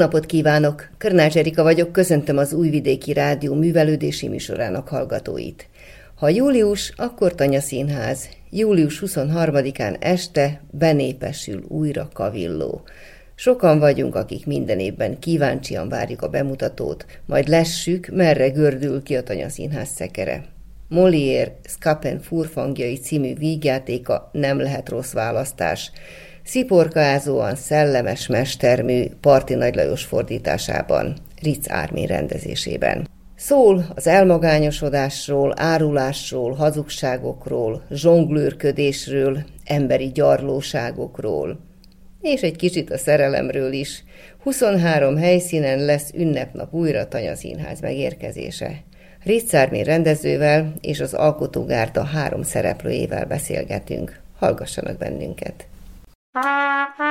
napot kívánok! Körnács Erika vagyok, köszöntöm az Újvidéki Rádió művelődési műsorának hallgatóit. Ha július, akkor Tanya Színház. Július 23-án este benépesül újra Kavilló. Sokan vagyunk, akik minden évben kíváncsian várjuk a bemutatót, majd lessük, merre gördül ki a Tanya Színház szekere. Molière Skapen furfangjai című vígjátéka nem lehet rossz választás. Sziporkázóan szellemes mestermű Parti Nagy Lajos fordításában, Ritz Ármin rendezésében. Szól az elmagányosodásról, árulásról, hazugságokról, zsonglőrködésről, emberi gyarlóságokról. És egy kicsit a szerelemről is. 23 helyszínen lesz ünnepnap újra Tanya Színház megérkezése. Ritzármén rendezővel és az alkotógárda három szereplőjével beszélgetünk. Hallgassanak bennünket! Ah, ah.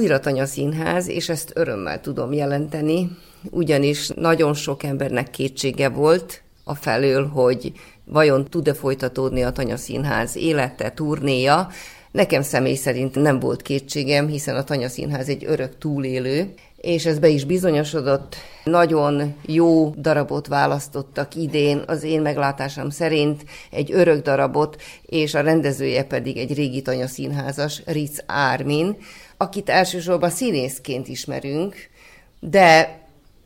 Újratanya Színház, és ezt örömmel tudom jelenteni, ugyanis nagyon sok embernek kétsége volt a felől, hogy vajon tud-e folytatódni a Tanya Színház élete, turnéja. Nekem személy szerint nem volt kétségem, hiszen a Tanya Színház egy örök túlélő, és ez be is bizonyosodott. Nagyon jó darabot választottak idén, az én meglátásom szerint egy örök darabot, és a rendezője pedig egy régi tanya színházas, Ritz Ármin, akit elsősorban színészként ismerünk, de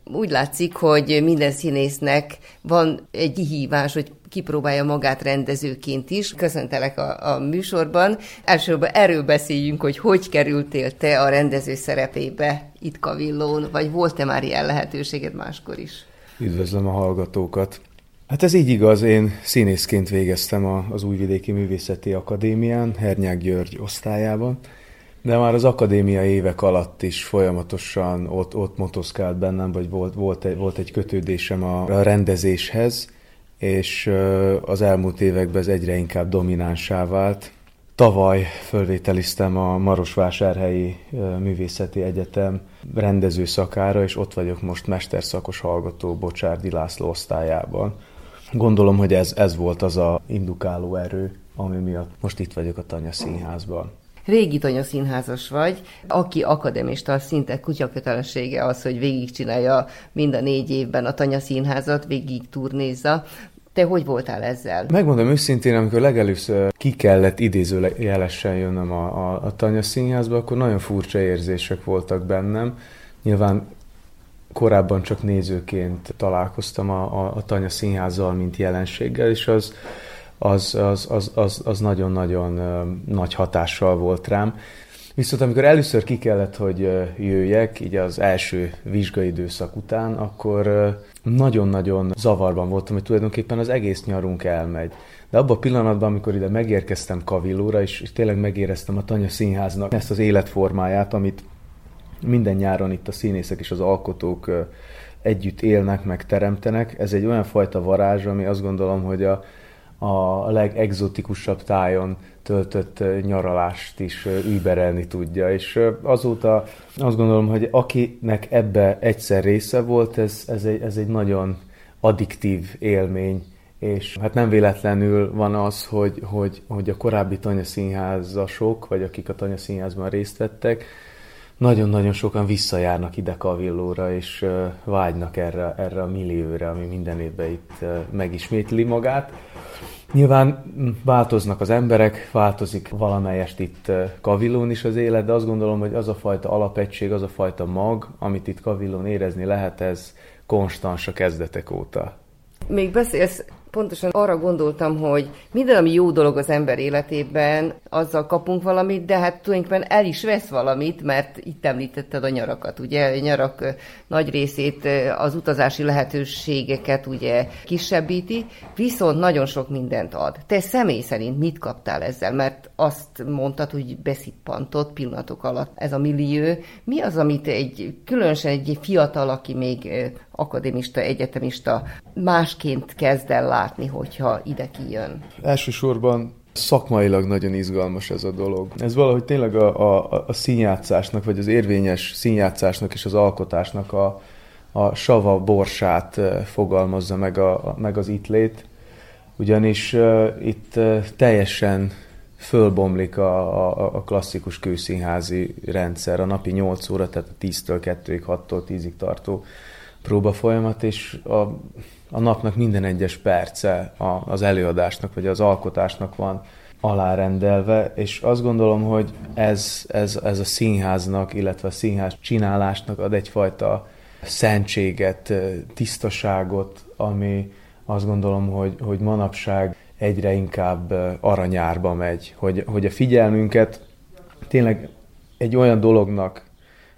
úgy látszik, hogy minden színésznek van egy kihívás, hogy kipróbálja magát rendezőként is. Köszöntelek a, a műsorban. Elsősorban erről beszéljünk, hogy hogy kerültél te a rendező szerepébe itt Kavillón, vagy volt-e már ilyen lehetőséged máskor is? Üdvözlöm a hallgatókat! Hát ez így igaz, én színészként végeztem az Újvidéki Művészeti Akadémián, Hernyák György osztályában, de már az akadémia évek alatt is folyamatosan ott, ott motoszkált bennem, vagy volt, volt, egy, volt egy kötődésem a, a rendezéshez, és az elmúlt években ez egyre inkább dominánsá vált. Tavaly fölvételiztem a Marosvásárhelyi Művészeti Egyetem rendező szakára, és ott vagyok most mesterszakos hallgató Bocsárdi László osztályában. Gondolom, hogy ez, ez volt az a indukáló erő, ami miatt most itt vagyok a Tanya Színházban régi tanya színházas vagy, aki akademista, szinte kutyakötelessége az, hogy végigcsinálja mind a négy évben a tanya színházat, végig turnézza. Te hogy voltál ezzel? Megmondom őszintén, amikor legelőször ki kellett idézőjelesen jönnöm a, a, a Tanya Színházba, akkor nagyon furcsa érzések voltak bennem. Nyilván korábban csak nézőként találkoztam a, a, a Tanya Színházzal, mint jelenséggel, és az, az, az, az, az, az nagyon-nagyon nagy hatással volt rám. Viszont amikor először ki kellett, hogy jöjjek, így az első vizsgai időszak után, akkor nagyon-nagyon zavarban voltam, hogy tulajdonképpen az egész nyarunk elmegy. De abban a pillanatban, amikor ide megérkeztem Kavillóra, és, és tényleg megéreztem a Tanya Színháznak ezt az életformáját, amit minden nyáron itt a színészek és az alkotók együtt élnek, meg teremtenek, ez egy olyan fajta varázs, ami azt gondolom, hogy a, a legexotikusabb tájon töltött nyaralást is überelni tudja. És azóta azt gondolom, hogy akinek ebbe egyszer része volt, ez, ez, egy, ez egy nagyon addiktív élmény, és hát nem véletlenül van az, hogy, hogy, hogy a korábbi tanyaszínházasok, vagy akik a tanyaszínházban részt vettek, nagyon-nagyon sokan visszajárnak ide Kavillóra, és vágynak erre, erre a millióra, ami minden évben itt megismétli magát. Nyilván változnak az emberek, változik valamelyest itt Kavillón is az élet, de azt gondolom, hogy az a fajta alapegység, az a fajta mag, amit itt Kavillón érezni lehet, ez konstans a kezdetek óta. Még beszélsz pontosan arra gondoltam, hogy minden, ami jó dolog az ember életében, azzal kapunk valamit, de hát tulajdonképpen el is vesz valamit, mert itt említetted a nyarakat, ugye? A nyarak nagy részét az utazási lehetőségeket ugye kisebbíti, viszont nagyon sok mindent ad. Te személy szerint mit kaptál ezzel? Mert azt mondtad, hogy beszippantott pillanatok alatt ez a millió. Mi az, amit egy, különösen egy fiatal, aki még akadémista, egyetemista másként kezd el látni, hogyha ide kijön? Elsősorban szakmailag nagyon izgalmas ez a dolog. Ez valahogy tényleg a, a, a színjátszásnak, vagy az érvényes színjátszásnak és az alkotásnak a, a sava borsát fogalmazza meg, a, meg az itt lét, ugyanis uh, itt uh, teljesen fölbomlik a, a, a klasszikus kőszínházi rendszer, a napi 8 óra, tehát a 10-től 2-ig, 6-tól 10-ig tartó próba folyamat, és a, a napnak minden egyes perce az előadásnak, vagy az alkotásnak van alárendelve, és azt gondolom, hogy ez, ez, ez a színháznak, illetve a színház csinálásnak ad egyfajta szentséget, tisztaságot, ami azt gondolom, hogy, hogy manapság egyre inkább aranyárba megy, hogy, hogy a figyelmünket tényleg egy olyan dolognak,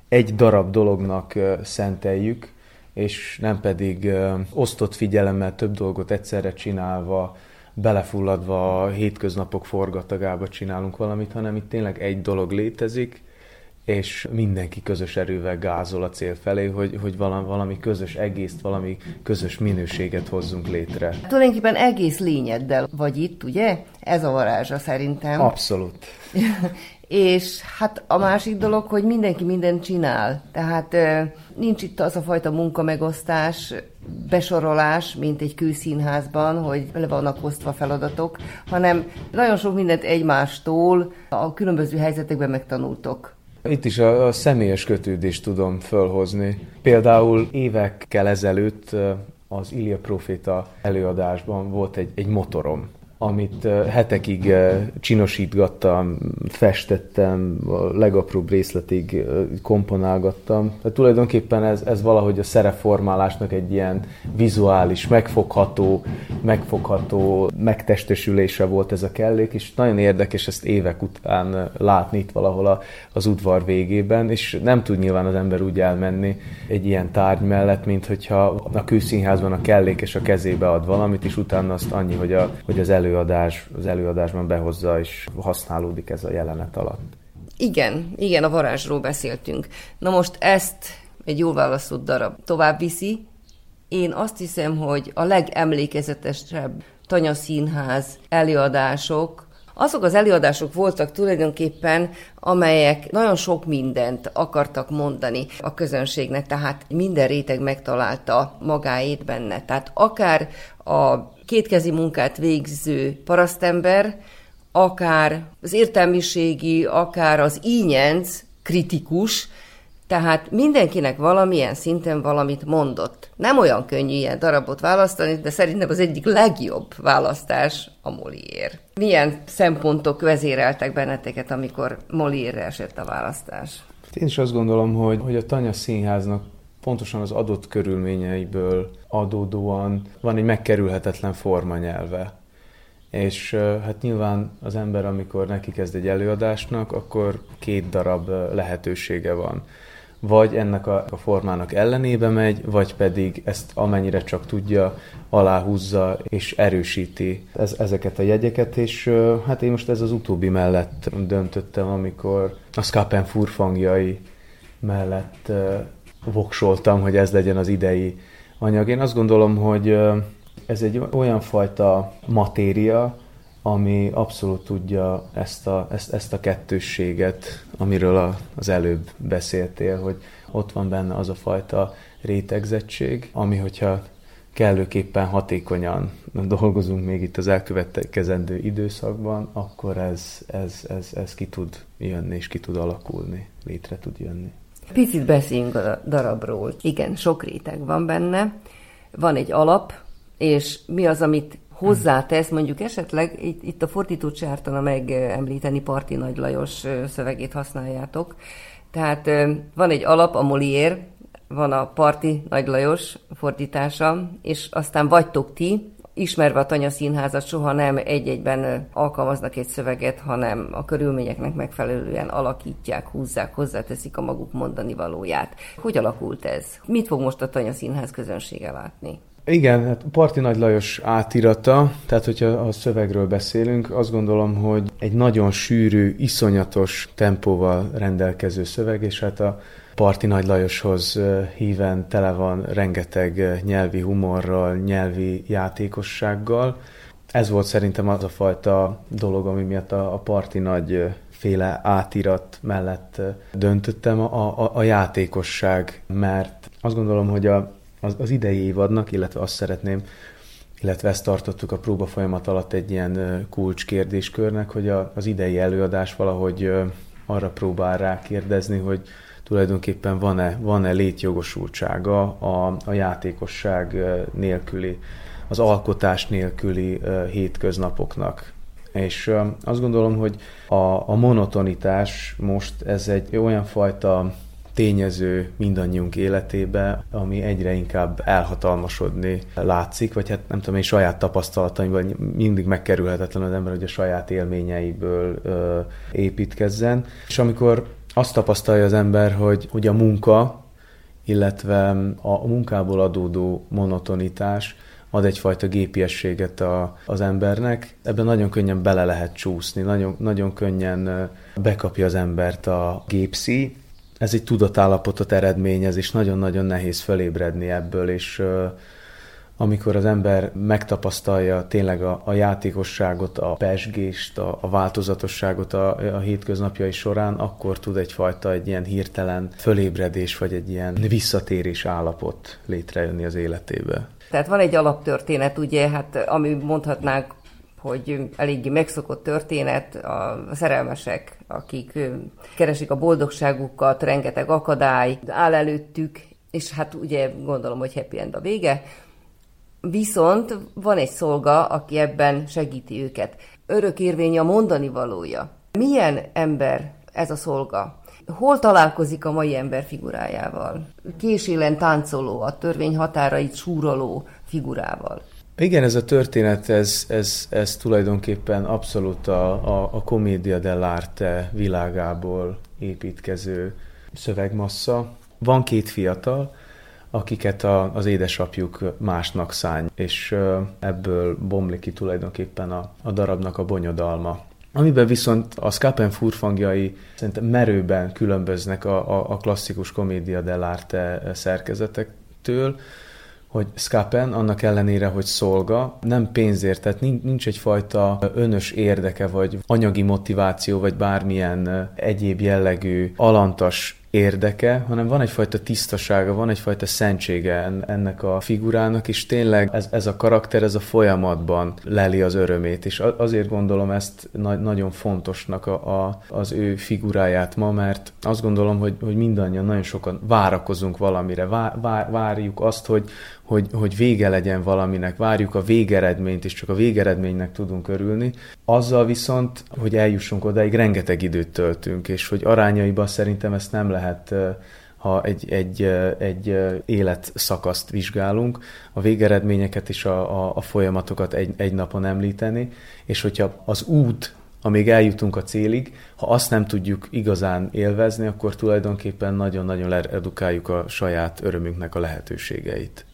egy darab dolognak szenteljük, és nem pedig osztott figyelemmel több dolgot egyszerre csinálva, belefulladva a hétköznapok forgatagába csinálunk valamit, hanem itt tényleg egy dolog létezik, és mindenki közös erővel gázol a cél felé, hogy, hogy valami, valami közös egészt, valami közös minőséget hozzunk létre. Tulajdonképpen egész lényeddel vagy itt, ugye? Ez a varázsa szerintem. Abszolút. és hát a másik dolog, hogy mindenki mindent csinál. Tehát nincs itt az a fajta munkamegosztás, besorolás, mint egy kőszínházban, hogy le vannak osztva feladatok, hanem nagyon sok mindent egymástól a különböző helyzetekben megtanultok. Itt is a, a személyes kötődést tudom fölhozni. Például évekkel ezelőtt az Ilia Proféta előadásban volt egy, egy motorom amit hetekig csinosítgattam, festettem, a legapróbb részletig komponálgattam. De tulajdonképpen ez, ez valahogy a szereformálásnak egy ilyen vizuális, megfogható, megfogható megtestesülése volt ez a kellék, és nagyon érdekes ezt évek után látni itt valahol a, az udvar végében, és nem tud nyilván az ember úgy elmenni egy ilyen tárgy mellett, mint hogyha a kőszínházban a kellék és a kezébe ad valamit, és utána azt annyi, hogy, a, hogy az elő előadás, az előadásban behozza és használódik ez a jelenet alatt. Igen, igen, a varázsról beszéltünk. Na most ezt egy jól választott darab tovább viszi. Én azt hiszem, hogy a legemlékezetesebb Tanya Színház előadások azok az előadások voltak tulajdonképpen, amelyek nagyon sok mindent akartak mondani a közönségnek, tehát minden réteg megtalálta magáét benne. Tehát akár a kétkezi munkát végző parasztember, akár az értelmiségi, akár az ínyenc kritikus, tehát mindenkinek valamilyen szinten valamit mondott. Nem olyan könnyű ilyen darabot választani, de szerintem az egyik legjobb választás a Molière. Milyen szempontok vezéreltek benneteket, amikor Molière esett a választás? Én is azt gondolom, hogy, hogy a Tanya Színháznak pontosan az adott körülményeiből adódóan van egy megkerülhetetlen formanyelve. És hát nyilván az ember, amikor neki kezd egy előadásnak, akkor két darab lehetősége van. Vagy ennek a, a formának ellenébe megy, vagy pedig ezt amennyire csak tudja, aláhúzza és erősíti ez, ezeket a jegyeket, és hát én most ez az utóbbi mellett döntöttem, amikor a Skapen furfangjai mellett voksoltam, hogy ez legyen az idei anyag. Én azt gondolom, hogy ez egy olyan fajta matéria, ami abszolút tudja ezt a, ezt, ezt a kettősséget, amiről a, az előbb beszéltél, hogy ott van benne az a fajta rétegzettség, ami hogyha kellőképpen hatékonyan dolgozunk még itt az elkövetkezendő időszakban, akkor ez, ez, ez, ez ki tud jönni és ki tud alakulni, létre tud jönni. Picit beszéljünk a darabról. Igen, sok réteg van benne. Van egy alap, és mi az, amit hozzátesz, mondjuk esetleg itt, itt a fordítót sártana megemlíteni Parti Nagy Lajos szövegét használjátok. Tehát van egy alap, a Molière, van a Parti Nagy Lajos fordítása, és aztán vagytok ti, ismerve a Tanya Színházat soha nem egy-egyben alkalmaznak egy szöveget, hanem a körülményeknek megfelelően alakítják, húzzák, hozzáteszik a maguk mondani valóját. Hogy alakult ez? Mit fog most a Tanya Színház közönsége látni? Igen, hát Parti Nagy Lajos átirata, tehát hogyha a szövegről beszélünk, azt gondolom, hogy egy nagyon sűrű, iszonyatos tempóval rendelkező szöveg, és hát a Parti Nagy Lajoshoz híven tele van rengeteg nyelvi humorral, nyelvi játékossággal. Ez volt szerintem az a fajta dolog, ami miatt a, a Parti Nagy féle átirat mellett döntöttem, a, a, a játékosság, mert azt gondolom, hogy a, az, az idei évadnak, illetve azt szeretném, illetve ezt tartottuk a próba folyamat alatt egy ilyen kulcskérdéskörnek, hogy a, az idei előadás valahogy arra próbál rá kérdezni, hogy tulajdonképpen van-e, van-e létjogosultsága a, a játékosság nélküli, az alkotás nélküli hétköznapoknak. És azt gondolom, hogy a, a monotonitás most ez egy olyan fajta tényező mindannyiunk életébe, ami egyre inkább elhatalmasodni látszik, vagy hát nem tudom, én saját tapasztalataimban mindig megkerülhetetlen az ember, hogy a saját élményeiből ö, építkezzen. És amikor azt tapasztalja az ember, hogy, hogy a munka, illetve a munkából adódó monotonitás ad egyfajta gépiességet a, az embernek. Ebben nagyon könnyen bele lehet csúszni, nagyon, nagyon könnyen bekapja az embert a gépszi. Ez egy tudatállapotot eredményez, és nagyon-nagyon nehéz fölébredni ebből, és amikor az ember megtapasztalja tényleg a, a játékosságot, a pesgést, a, a változatosságot a, a hétköznapjai során, akkor tud egyfajta egy ilyen hirtelen fölébredés, vagy egy ilyen visszatérés állapot létrejönni az életébe. Tehát van egy alaptörténet, ugye, hát ami mondhatnánk, hogy eléggé megszokott történet, a szerelmesek, akik keresik a boldogságukat, rengeteg akadály áll előttük, és hát ugye gondolom, hogy happy end a vége, Viszont van egy szolga, aki ebben segíti őket. Örökérvény a mondani valója. Milyen ember ez a szolga? Hol találkozik a mai ember figurájával? Késélen táncoló, a törvény határait súroló figurával. Igen, ez a történet, ez, ez, ez tulajdonképpen abszolút a, a, a comédia dell'arte világából építkező szövegmassza. Van két fiatal, akiket a, az édesapjuk másnak szány, és ebből bomlik ki tulajdonképpen a, a darabnak a bonyodalma. Amiben viszont a Skapen furfangjai szerintem merőben különböznek a, a, a klasszikus komédia dell'arte szerkezetektől, hogy Skapen annak ellenére, hogy szolga, nem pénzért, tehát nincs egyfajta önös érdeke, vagy anyagi motiváció, vagy bármilyen egyéb jellegű alantas érdeke, hanem van egyfajta tisztasága, van egyfajta szentsége ennek a figurának, és tényleg ez, ez a karakter, ez a folyamatban leli az örömét, és azért gondolom ezt na- nagyon fontosnak a, a, az ő figuráját ma, mert azt gondolom, hogy, hogy mindannyian nagyon sokan várakozunk valamire, vár, vár, várjuk azt, hogy, hogy, hogy vége legyen valaminek, várjuk a végeredményt, és csak a végeredménynek tudunk örülni. Azzal viszont, hogy eljussunk odáig, rengeteg időt töltünk, és hogy arányaiban szerintem ezt nem lehet ha egy, egy, egy életszakaszt vizsgálunk, a végeredményeket és a, a, a folyamatokat egy, egy napon említeni, és hogyha az út, amíg eljutunk a célig, ha azt nem tudjuk igazán élvezni, akkor tulajdonképpen nagyon-nagyon leredukáljuk a saját örömünknek a lehetőségeit.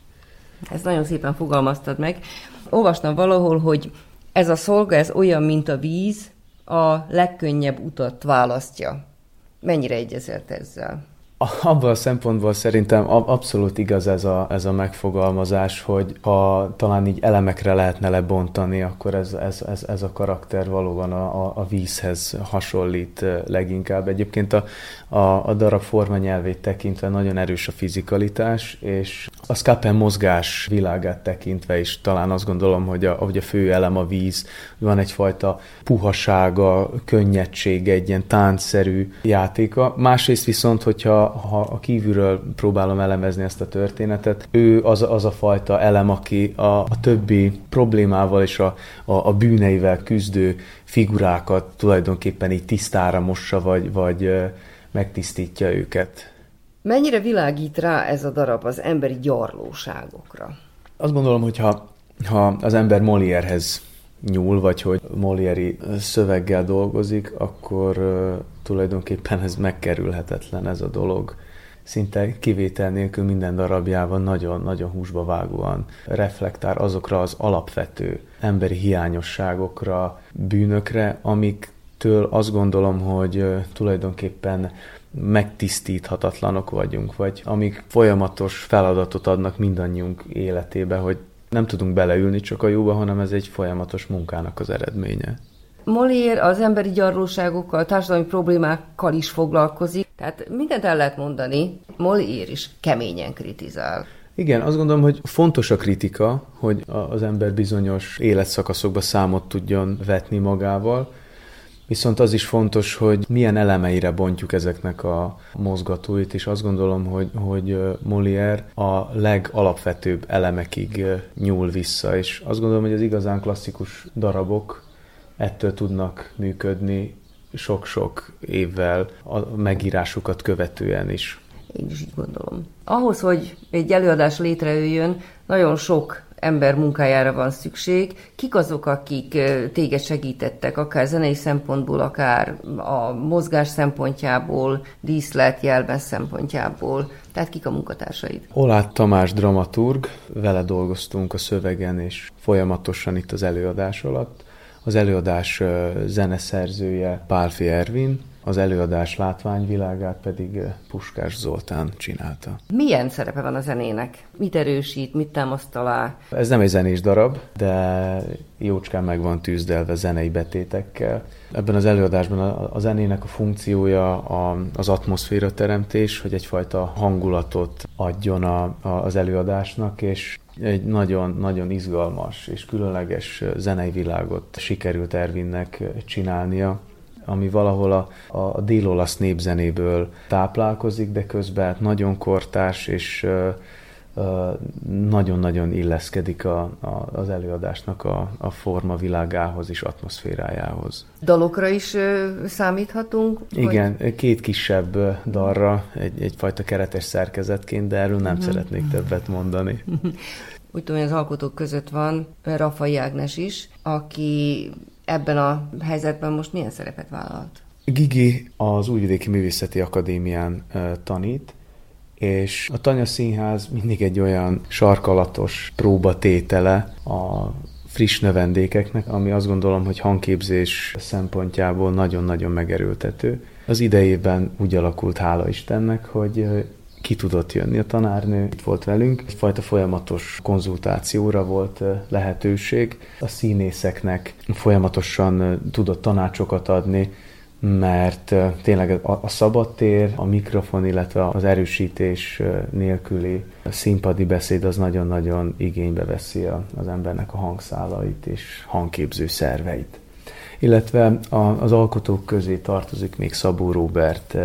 Ezt nagyon szépen fogalmaztad meg. Olvastam valahol, hogy ez a szolga, ez olyan, mint a víz, a legkönnyebb utat választja. Mennyire egyezett ezzel? Abban a szempontból szerintem abszolút igaz ez a, ez a megfogalmazás, hogy ha talán így elemekre lehetne lebontani, akkor ez, ez, ez, ez a karakter valóban a, a, vízhez hasonlít leginkább. Egyébként a, a, a darab formanyelvét tekintve nagyon erős a fizikalitás, és a Skapen mozgás világát tekintve is talán azt gondolom, hogy a, hogy a fő elem a víz, van egyfajta puhasága, könnyedsége, egy ilyen táncszerű játéka. Másrészt viszont, hogyha ha a kívülről próbálom elemezni ezt a történetet, ő az, az a fajta elem, aki a, a többi problémával és a, a, a bűneivel küzdő figurákat tulajdonképpen így tisztára mossa, vagy, vagy megtisztítja őket. Mennyire világít rá ez a darab az emberi gyarlóságokra? Azt gondolom, hogy ha ha az ember Molièrehez nyúl, vagy hogy Molieri szöveggel dolgozik, akkor tulajdonképpen ez megkerülhetetlen ez a dolog. Szinte kivétel nélkül minden darabjában nagyon-nagyon húsba vágóan reflektál azokra az alapvető emberi hiányosságokra, bűnökre, amiktől azt gondolom, hogy tulajdonképpen megtisztíthatatlanok vagyunk, vagy amik folyamatos feladatot adnak mindannyiunk életébe, hogy nem tudunk beleülni csak a jóba, hanem ez egy folyamatos munkának az eredménye. Molière az emberi gyarlóságokkal, társadalmi problémákkal is foglalkozik, tehát mindent el lehet mondani, Molière is keményen kritizál. Igen, azt gondolom, hogy fontos a kritika, hogy az ember bizonyos életszakaszokba számot tudjon vetni magával, Viszont az is fontos, hogy milyen elemeire bontjuk ezeknek a mozgatóit, és azt gondolom, hogy, hogy Molière a legalapvetőbb elemekig nyúl vissza, és azt gondolom, hogy az igazán klasszikus darabok ettől tudnak működni sok-sok évvel a megírásukat követően is. Én is így gondolom. Ahhoz, hogy egy előadás létrejöjjön, nagyon sok ember munkájára van szükség. Kik azok, akik téged segítettek, akár zenei szempontból, akár a mozgás szempontjából, díszlet, jelben szempontjából? Tehát kik a munkatársaid? Olát Tamás dramaturg, vele dolgoztunk a szövegen, és folyamatosan itt az előadás alatt. Az előadás zeneszerzője Pálfi Ervin, az előadás látványvilágát pedig Puskás Zoltán csinálta. Milyen szerepe van a zenének? Mit erősít, mit támaszt alá? Ez nem egy zenés darab, de jócskán meg van tűzdelve zenei betétekkel. Ebben az előadásban a, zenének a funkciója a, az atmoszféra teremtés, hogy egyfajta hangulatot adjon a, a, az előadásnak, és egy nagyon-nagyon izgalmas és különleges zenei világot sikerült Ervinnek csinálnia ami valahol a, a dél-olasz népzenéből táplálkozik, de közben hát nagyon kortás és nagyon-nagyon illeszkedik a, a, az előadásnak a, a forma világához és atmoszférájához. Dalokra is ö, számíthatunk? Igen, vagy? két kisebb dalra, egy, egyfajta keretes szerkezetként, de erről nem uh-huh. szeretnék többet mondani. Úgy tudom, hogy az alkotók között van Rafai Ágnes is, aki ebben a helyzetben most milyen szerepet vállalt? Gigi az Újvidéki Művészeti Akadémián tanít, és a Tanya Színház mindig egy olyan sarkalatos próbatétele a friss növendékeknek, ami azt gondolom, hogy hangképzés szempontjából nagyon-nagyon megerőltető. Az idejében úgy alakult, hála Istennek, hogy ki tudott jönni a tanárnő, itt volt velünk. Egyfajta folyamatos konzultációra volt lehetőség. A színészeknek folyamatosan tudott tanácsokat adni, mert tényleg a szabadtér, a mikrofon, illetve az erősítés nélküli színpadi beszéd az nagyon-nagyon igénybe veszi az embernek a hangszálait és hangképző szerveit. Illetve az alkotók közé tartozik még Szabó Róbert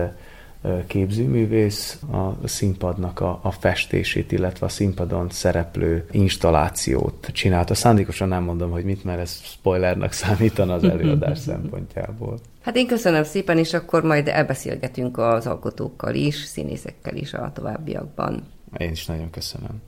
képzőművész a színpadnak a, a festését, illetve a színpadon szereplő installációt csinálta. Szándékosan nem mondom, hogy mit, mert ez spoilernak számítana az előadás szempontjából. Hát én köszönöm szépen, és akkor majd elbeszélgetünk az alkotókkal is, színészekkel is a továbbiakban. Én is nagyon köszönöm.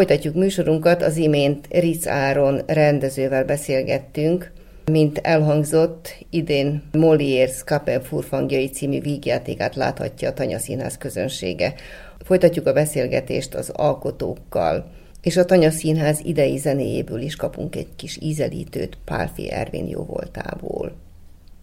Folytatjuk műsorunkat, az imént Ritz Áron rendezővel beszélgettünk, mint elhangzott, idén Molière Kapen Furfangjai című vígjátékát láthatja a Tanya Színház közönsége. Folytatjuk a beszélgetést az alkotókkal, és a Tanya Színház idei zenéjéből is kapunk egy kis ízelítőt Pálfi Ervin jó voltából.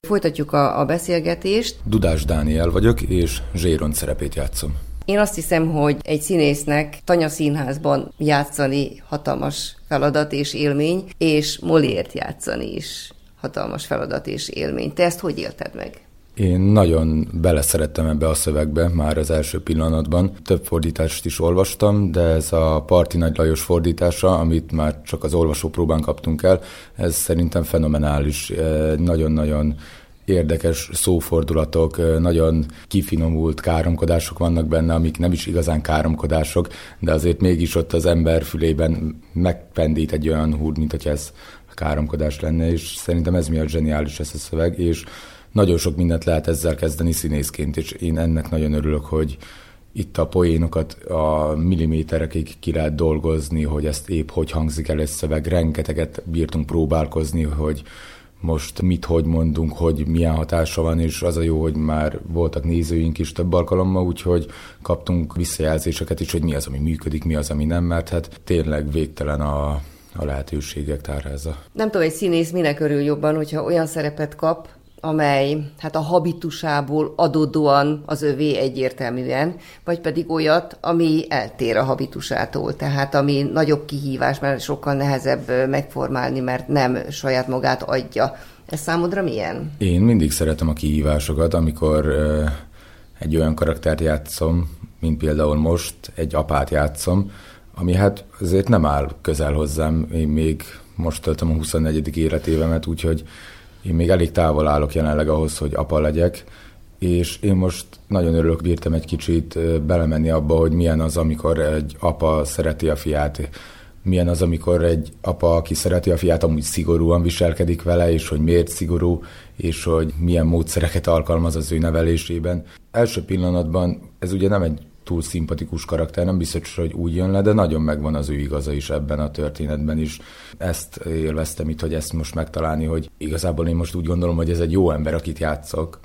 Folytatjuk a, a beszélgetést. Dudás Dániel vagyok, és Zséron szerepét játszom. Én azt hiszem, hogy egy színésznek Tanya Színházban játszani hatalmas feladat és élmény, és Moliért játszani is hatalmas feladat és élmény. Te ezt hogy élted meg? Én nagyon beleszerettem ebbe a szövegbe már az első pillanatban. Több fordítást is olvastam, de ez a Parti Nagy Lajos fordítása, amit már csak az olvasópróbán kaptunk el, ez szerintem fenomenális. Nagyon-nagyon érdekes szófordulatok, nagyon kifinomult káromkodások vannak benne, amik nem is igazán káromkodások, de azért mégis ott az ember fülében megpendít egy olyan húr, mint hogy ez káromkodás lenne, és szerintem ez miatt zseniális ez a szöveg, és nagyon sok mindent lehet ezzel kezdeni színészként, és én ennek nagyon örülök, hogy itt a poénokat a milliméterekig ki lehet dolgozni, hogy ezt épp hogy hangzik el egy szöveg, rengeteget bírtunk próbálkozni, hogy most mit, hogy mondunk, hogy milyen hatása van, és az a jó, hogy már voltak nézőink is több alkalommal, úgyhogy kaptunk visszajelzéseket is, hogy mi az, ami működik, mi az, ami nem, mert hát tényleg végtelen a, a lehetőségek tárháza. Nem tudom, egy színész minek örül jobban, hogyha olyan szerepet kap, amely hát a habitusából adódóan az övé egyértelműen, vagy pedig olyat, ami eltér a habitusától, tehát ami nagyobb kihívás, mert sokkal nehezebb megformálni, mert nem saját magát adja. Ez számodra milyen? Én mindig szeretem a kihívásokat, amikor egy olyan karaktert játszom, mint például most egy apát játszom, ami hát azért nem áll közel hozzám, én még most töltöm a 24. életévemet, úgyhogy én még elég távol állok jelenleg ahhoz, hogy apa legyek, és én most nagyon örülök, bírtam egy kicsit belemenni abba, hogy milyen az, amikor egy apa szereti a fiát, milyen az, amikor egy apa, aki szereti a fiát, amúgy szigorúan viselkedik vele, és hogy miért szigorú, és hogy milyen módszereket alkalmaz az ő nevelésében. Első pillanatban ez ugye nem egy túl szimpatikus karakter, nem biztos, hogy úgy jön le, de nagyon megvan az ő igaza is ebben a történetben is. Ezt élveztem itt, hogy ezt most megtalálni, hogy igazából én most úgy gondolom, hogy ez egy jó ember, akit játszok,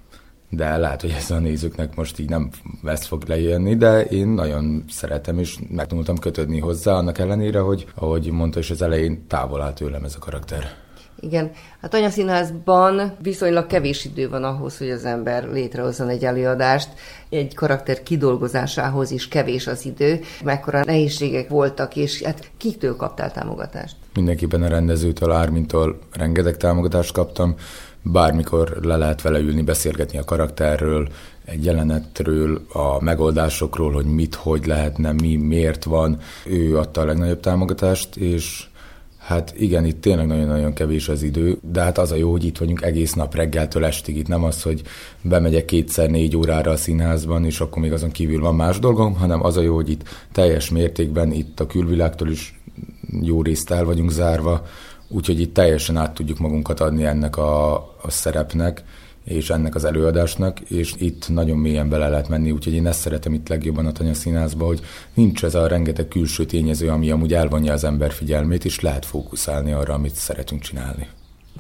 de lehet, hogy ez a nézőknek most így nem ezt fog lejönni, de én nagyon szeretem, és meg tudtam kötődni hozzá, annak ellenére, hogy ahogy mondta is az elején, távol áll tőlem ez a karakter. Igen, hát anyaszínházban viszonylag kevés idő van ahhoz, hogy az ember létrehozzon egy előadást. Egy karakter kidolgozásához is kevés az idő. Mekkora nehézségek voltak, és hát kiktől kaptál támogatást? Mindenképpen a rendezőtől, Ármintól rengeteg támogatást kaptam. Bármikor le lehet vele ülni, beszélgetni a karakterről, egy jelenetről, a megoldásokról, hogy mit, hogy lehetne, mi, miért van. Ő adta a legnagyobb támogatást, és Hát igen, itt tényleg nagyon-nagyon kevés az idő, de hát az a jó, hogy itt vagyunk egész nap reggeltől estig. Itt nem az, hogy bemegyek kétszer négy órára a színházban, és akkor még azon kívül van más dolgom, hanem az a jó, hogy itt teljes mértékben itt a külvilágtól is jó részt el vagyunk zárva, úgyhogy itt teljesen át tudjuk magunkat adni ennek a, a szerepnek, és ennek az előadásnak, és itt nagyon mélyen bele lehet menni, úgyhogy én ezt szeretem itt legjobban a Tanya Színházba, hogy nincs ez a rengeteg külső tényező, ami amúgy elvonja az ember figyelmét, és lehet fókuszálni arra, amit szeretünk csinálni.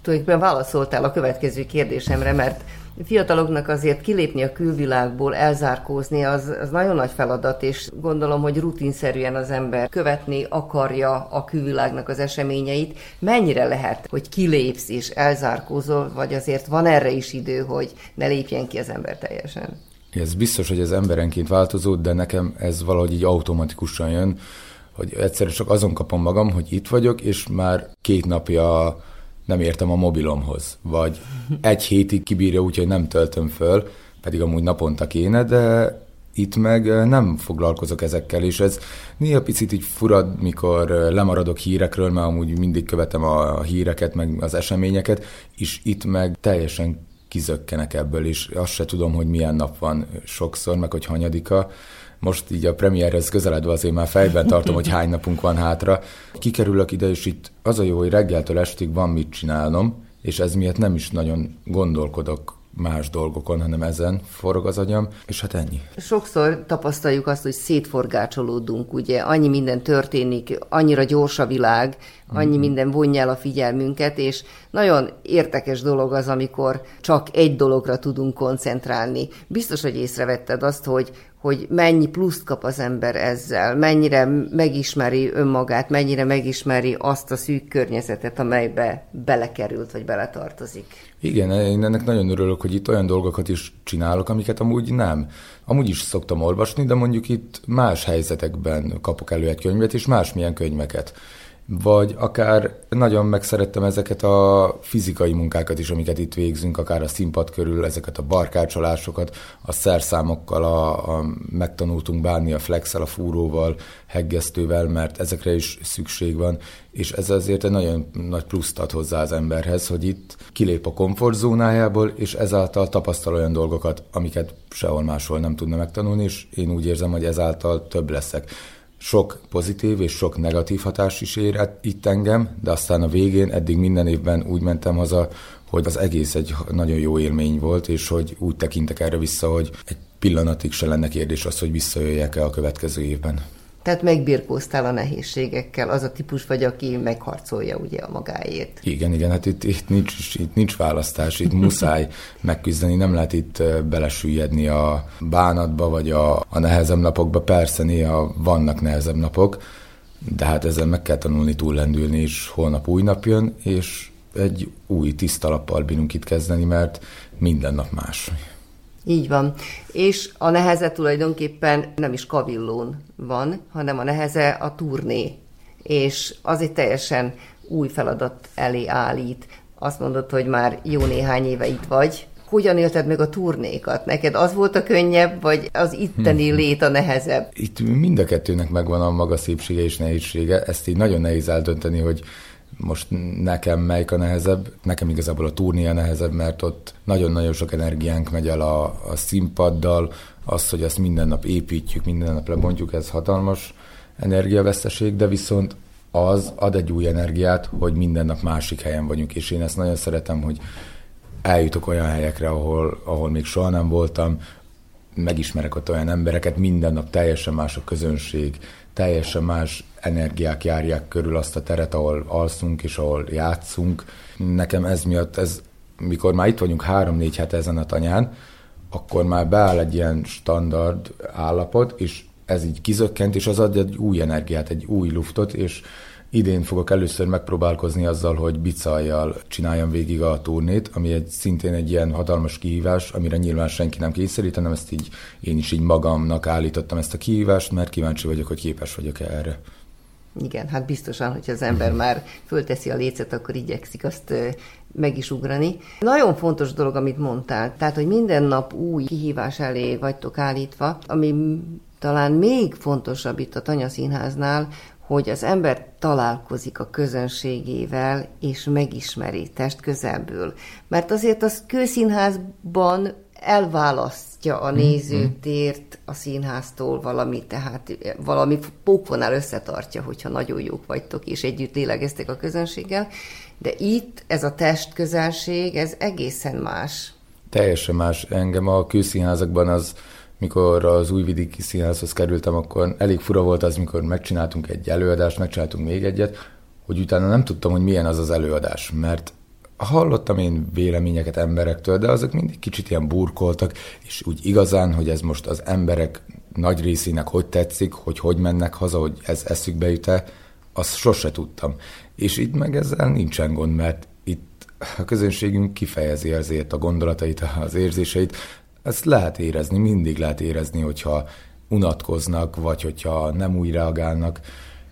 Tulajdonképpen válaszoltál a következő kérdésemre, mert fiataloknak azért kilépni a külvilágból, elzárkózni, az, az nagyon nagy feladat, és gondolom, hogy rutinszerűen az ember követni akarja a külvilágnak az eseményeit. Mennyire lehet, hogy kilépsz és elzárkózol, vagy azért van erre is idő, hogy ne lépjen ki az ember teljesen? Ez biztos, hogy ez emberenként változó, de nekem ez valahogy így automatikusan jön, hogy egyszerűen csak azon kapom magam, hogy itt vagyok, és már két napja nem értem a mobilomhoz, vagy egy hétig kibírja úgy, hogy nem töltöm föl, pedig amúgy naponta kéne, de itt meg nem foglalkozok ezekkel, és ez néha picit így furad, mikor lemaradok hírekről, mert amúgy mindig követem a híreket, meg az eseményeket, és itt meg teljesen kizökkenek ebből, és azt se tudom, hogy milyen nap van sokszor, meg hogy hanyadika, most így a premierhez közeledve azért már fejben tartom, hogy hány napunk van hátra. Kikerülök ide, és itt az a jó, hogy reggeltől estig van mit csinálnom, és ez miatt nem is nagyon gondolkodok más dolgokon, hanem ezen forog az agyam, és hát ennyi. Sokszor tapasztaljuk azt, hogy szétforgácsolódunk, ugye annyi minden történik, annyira gyors a világ, annyi mm. minden vonja el a figyelmünket, és nagyon értekes dolog az, amikor csak egy dologra tudunk koncentrálni. Biztos, hogy észrevetted azt, hogy, hogy mennyi pluszt kap az ember ezzel, mennyire megismeri önmagát, mennyire megismeri azt a szűk környezetet, amelybe belekerült, vagy beletartozik. Igen, én ennek nagyon örülök, hogy itt olyan dolgokat is csinálok, amiket amúgy nem. Amúgy is szoktam olvasni, de mondjuk itt más helyzetekben kapok elő egy könyvet, és másmilyen könyveket vagy akár nagyon megszerettem ezeket a fizikai munkákat is, amiket itt végzünk, akár a színpad körül, ezeket a barkácsolásokat, a szerszámokkal, a, a megtanultunk bánni a flexel, a fúróval, heggesztővel, mert ezekre is szükség van, és ez azért egy nagyon nagy pluszt ad hozzá az emberhez, hogy itt kilép a komfortzónájából, és ezáltal tapasztal olyan dolgokat, amiket sehol máshol nem tudna megtanulni, és én úgy érzem, hogy ezáltal több leszek sok pozitív és sok negatív hatás is ér itt engem, de aztán a végén eddig minden évben úgy mentem haza, hogy az egész egy nagyon jó élmény volt, és hogy úgy tekintek erre vissza, hogy egy pillanatig se lenne kérdés az, hogy visszajöjjek-e a következő évben. Tehát megbirkóztál a nehézségekkel, az a típus vagy, aki megharcolja ugye a magáért. Igen, igen, hát itt, itt, nincs, itt nincs választás, itt muszáj megküzdeni, nem lehet itt belesüllyedni a bánatba, vagy a, a nehezebb napokba. Persze néha vannak nehezebb napok, de hát ezzel meg kell tanulni túllendülni, és holnap új nap jön, és egy új tiszta lappal bírunk itt kezdeni, mert minden nap más. Így van. És a neheze tulajdonképpen nem is kavillón van, hanem a neheze a turné. És az egy teljesen új feladat elé állít. Azt mondod, hogy már jó néhány éve itt vagy. Hogyan élted meg a turnékat? Neked az volt a könnyebb, vagy az itteni hmm. lét a nehezebb? Itt mind a kettőnek megvan a maga szépsége és nehézsége. Ezt így nagyon nehéz eldönteni, hogy most nekem melyik a nehezebb? Nekem igazából a turné a nehezebb, mert ott nagyon-nagyon sok energiánk megy el a, a színpaddal, az, hogy ezt minden nap építjük, minden nap lebontjuk, ez hatalmas energiaveszteség, de viszont az ad egy új energiát, hogy minden nap másik helyen vagyunk, és én ezt nagyon szeretem, hogy eljutok olyan helyekre, ahol, ahol még soha nem voltam, megismerek ott olyan embereket, minden nap teljesen más a közönség, teljesen más energiák járják körül azt a teret, ahol alszunk és ahol játszunk. Nekem ez miatt, ez, mikor már itt vagyunk három-négy hete ezen a tanyán, akkor már beáll egy ilyen standard állapot, és ez így kizökkent, és az ad egy új energiát, egy új luftot, és Idén fogok először megpróbálkozni azzal, hogy bicajjal csináljam végig a turnét, ami egy, szintén egy ilyen hatalmas kihívás, amire nyilván senki nem kényszerít, hanem ezt így én is így magamnak állítottam ezt a kihívást, mert kíváncsi vagyok, hogy képes vagyok-e erre. Igen, hát biztosan, hogyha az ember már fölteszi a lécet, akkor igyekszik azt meg is ugrani. Nagyon fontos dolog, amit mondtál, tehát, hogy minden nap új kihívás elé vagytok állítva, ami talán még fontosabb itt a Tanya Színháznál, hogy az ember találkozik a közönségével, és megismeri test közelből. Mert azért az kőszínházban elválasztja a nézőtért a színháztól valami, tehát valami pókvonál összetartja, hogyha nagyon jók vagytok, és együtt lélegeztek a közönséggel, de itt ez a testközelség, ez egészen más. Teljesen más. Engem a kőszínházakban az mikor az újvidéki színházhoz kerültem, akkor elég fura volt az, mikor megcsináltunk egy előadást, megcsináltunk még egyet, hogy utána nem tudtam, hogy milyen az az előadás, mert hallottam én véleményeket emberektől, de azok mindig kicsit ilyen burkoltak, és úgy igazán, hogy ez most az emberek nagy részének hogy tetszik, hogy hogy mennek haza, hogy ez eszükbe jut-e, azt sose tudtam. És itt meg ezzel nincsen gond, mert itt a közönségünk kifejezi azért a gondolatait, az érzéseit, ezt lehet érezni, mindig lehet érezni, hogyha unatkoznak, vagy hogyha nem úgy reagálnak,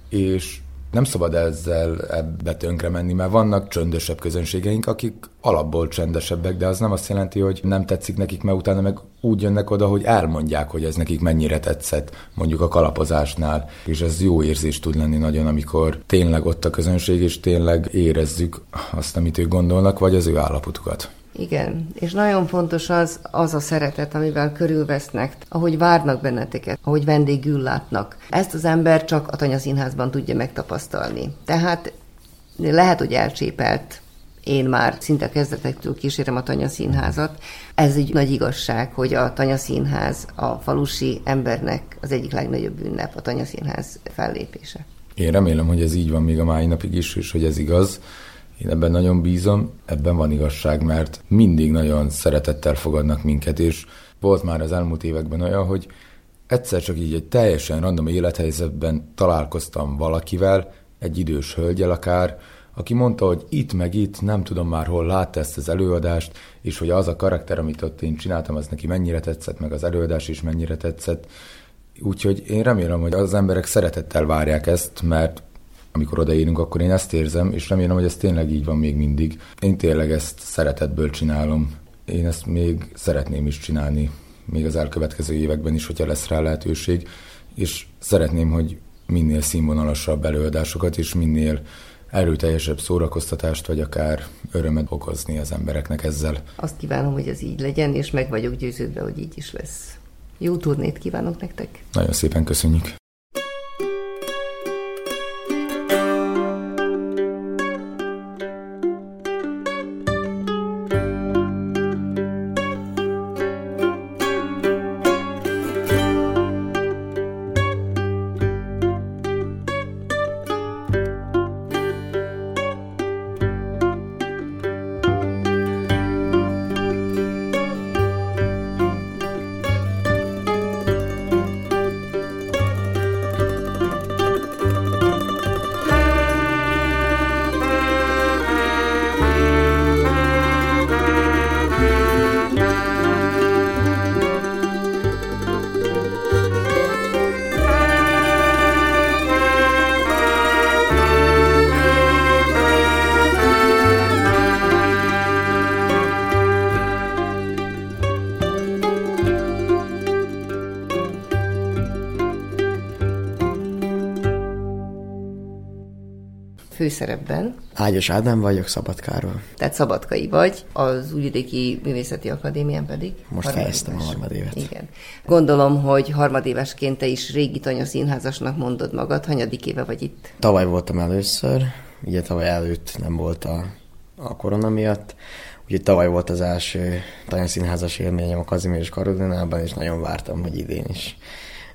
és nem szabad ezzel ebbe tönkre menni, mert vannak csöndösebb közönségeink, akik alapból csendesebbek, de az nem azt jelenti, hogy nem tetszik nekik, mert utána meg úgy jönnek oda, hogy elmondják, hogy ez nekik mennyire tetszett, mondjuk a kalapozásnál. És ez jó érzés tud lenni nagyon, amikor tényleg ott a közönség, és tényleg érezzük azt, amit ők gondolnak, vagy az ő állapotukat. Igen, és nagyon fontos az, az a szeretet, amivel körülvesznek, ahogy várnak benneteket, ahogy vendégül látnak. Ezt az ember csak a Tanya Színházban tudja megtapasztalni. Tehát lehet, hogy elcsépelt én már szinte kezdetektől kísérem a Tanya Színházat. Ez egy nagy igazság, hogy a Tanya Színház a falusi embernek az egyik legnagyobb ünnep, a Tanya Színház fellépése. Én remélem, hogy ez így van még a mai napig is, és hogy ez igaz. Én ebben nagyon bízom, ebben van igazság, mert mindig nagyon szeretettel fogadnak minket, és volt már az elmúlt években olyan, hogy egyszer csak így egy teljesen random élethelyzetben találkoztam valakivel, egy idős hölgyel akár, aki mondta, hogy itt meg itt, nem tudom már hol látta ezt az előadást, és hogy az a karakter, amit ott én csináltam, az neki mennyire tetszett, meg az előadás is mennyire tetszett. Úgyhogy én remélem, hogy az emberek szeretettel várják ezt, mert amikor odaérünk, akkor én ezt érzem, és remélem, hogy ez tényleg így van még mindig. Én tényleg ezt szeretetből csinálom. Én ezt még szeretném is csinálni, még az elkövetkező években is, hogyha lesz rá lehetőség, és szeretném, hogy minél színvonalasabb előadásokat, és minél erőteljesebb szórakoztatást, vagy akár örömet okozni az embereknek ezzel. Azt kívánom, hogy ez így legyen, és meg vagyok győződve, hogy így is lesz. Jó turnét kívánok nektek! Nagyon szépen köszönjük! Főszerepben. Ágyos Ádám vagyok, Szabadkáról. Tehát szabadkai vagy, az Újvidéki Művészeti Akadémián pedig. Most fejeztem a harmadévet. Igen. Gondolom, hogy harmadévesként te is régi tanya színházasnak mondod magad. Hanyadik éve vagy itt? Tavaly voltam először, ugye tavaly előtt nem volt a, a korona miatt. Ugye tavaly volt az első tanyaszínházas élményem a Kazimír és Karolinában, és nagyon vártam, hogy idén is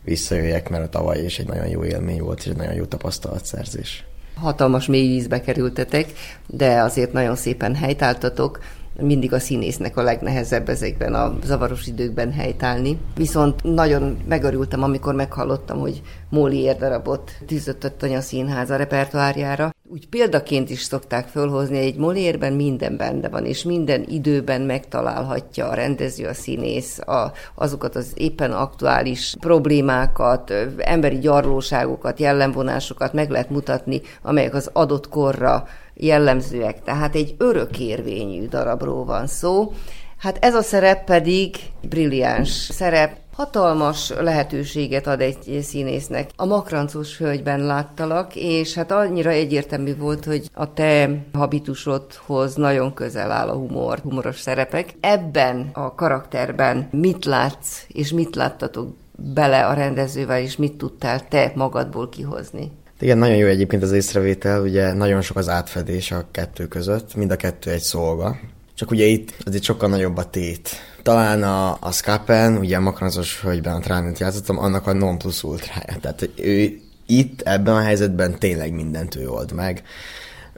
visszajöjjek, mert a tavaly is egy nagyon jó élmény volt, és egy nagyon jó tapasztalatszerzés hatalmas mély vízbe kerültetek, de azért nagyon szépen helytáltatok, mindig a színésznek a legnehezebb ezekben a zavaros időkben helytállni. Viszont nagyon megörültem, amikor meghallottam, hogy Molière darabot tűzött a Tanya Színház a repertoárjára. Úgy példaként is szokták fölhozni, egy Molérben minden benne van, és minden időben megtalálhatja a rendező, a színész a, azokat az éppen aktuális problémákat, emberi gyarlóságokat, jellemvonásokat meg lehet mutatni, amelyek az adott korra jellemzőek. Tehát egy örökérvényű darabról van szó. Hát ez a szerep pedig brilliáns szerep, hatalmas lehetőséget ad egy színésznek. A makrancos hölgyben láttalak, és hát annyira egyértelmű volt, hogy a te habitusodhoz nagyon közel áll a humor, humoros szerepek. Ebben a karakterben mit látsz, és mit láttatok bele a rendezővel, és mit tudtál te magadból kihozni? Igen, nagyon jó egyébként az észrevétel, ugye nagyon sok az átfedés a kettő között, mind a kettő egy szolga. Csak ugye itt azért sokkal nagyobb a tét. Talán a, a Skapen, ugye a makranzos hölgyben a Tránit játszottam, annak a non plus ultrája. Tehát ő itt, ebben a helyzetben tényleg mindent ő old meg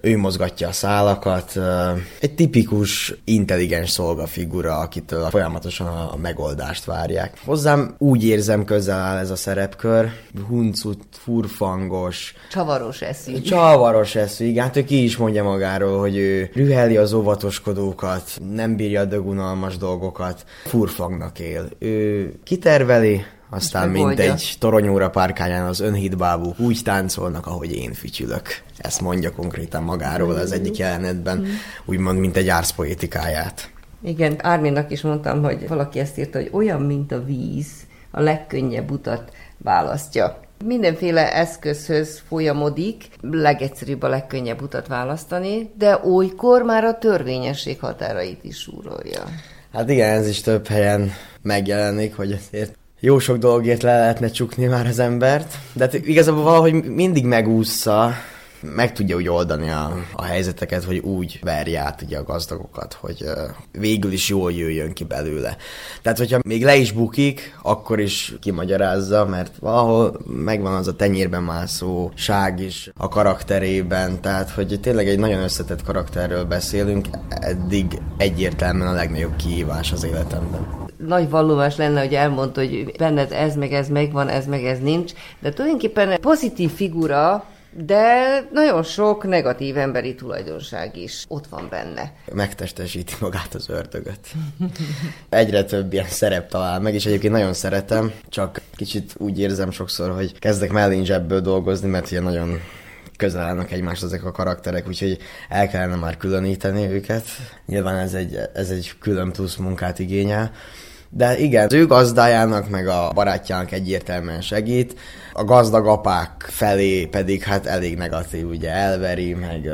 ő mozgatja a szálakat. Egy tipikus, intelligens szolgafigura, akitől folyamatosan a megoldást várják. Hozzám úgy érzem közel áll ez a szerepkör, huncut, furfangos. Csavaros eszű. Csavaros eszű, igen. Hát ő ki is mondja magáról, hogy ő rüheli az óvatoskodókat, nem bírja a dögunalmas dolgokat, furfangnak él. Ő kiterveli, aztán mint egy toronyóra párkányán az önhitbábúk úgy táncolnak, ahogy én fütyülök. Ezt mondja konkrétan magáról az egyik jelenetben, úgymond, mint egy árszpoétikáját. Igen, Árminnak is mondtam, hogy valaki ezt írta, hogy olyan, mint a víz, a legkönnyebb utat választja. Mindenféle eszközhöz folyamodik, legegyszerűbb a legkönnyebb utat választani, de olykor már a törvényesség határait is súrolja. Hát igen, ez is több helyen megjelenik, hogy azért jó sok dologért le lehetne csukni már az embert, de hát igazából valahogy mindig megúszza, meg tudja úgy oldani a, a helyzeteket, hogy úgy verje át ugye a gazdagokat, hogy uh, végül is jól jöjjön ki belőle. Tehát, hogyha még le is bukik, akkor is kimagyarázza, mert valahol megvan az a tenyérben mászó ság is a karakterében, tehát, hogy tényleg egy nagyon összetett karakterről beszélünk, eddig egyértelműen a legnagyobb kihívás az életemben nagy vallomás lenne, hogy elmondta, hogy benned ez meg ez megvan, ez meg ez nincs, de tulajdonképpen pozitív figura, de nagyon sok negatív emberi tulajdonság is ott van benne. Megtestesíti magát az ördögöt. Egyre több ilyen szerep talál meg, és egyébként nagyon szeretem, csak kicsit úgy érzem sokszor, hogy kezdek mellén zsebből dolgozni, mert ugye nagyon közel állnak egymáshoz ezek a karakterek, úgyhogy el kellene már különíteni őket. Nyilván ez egy, ez egy külön plusz munkát igényel. De igen, az ő gazdájának, meg a barátjának egyértelműen segít, a gazdag apák felé pedig hát elég negatív, ugye elveri, meg,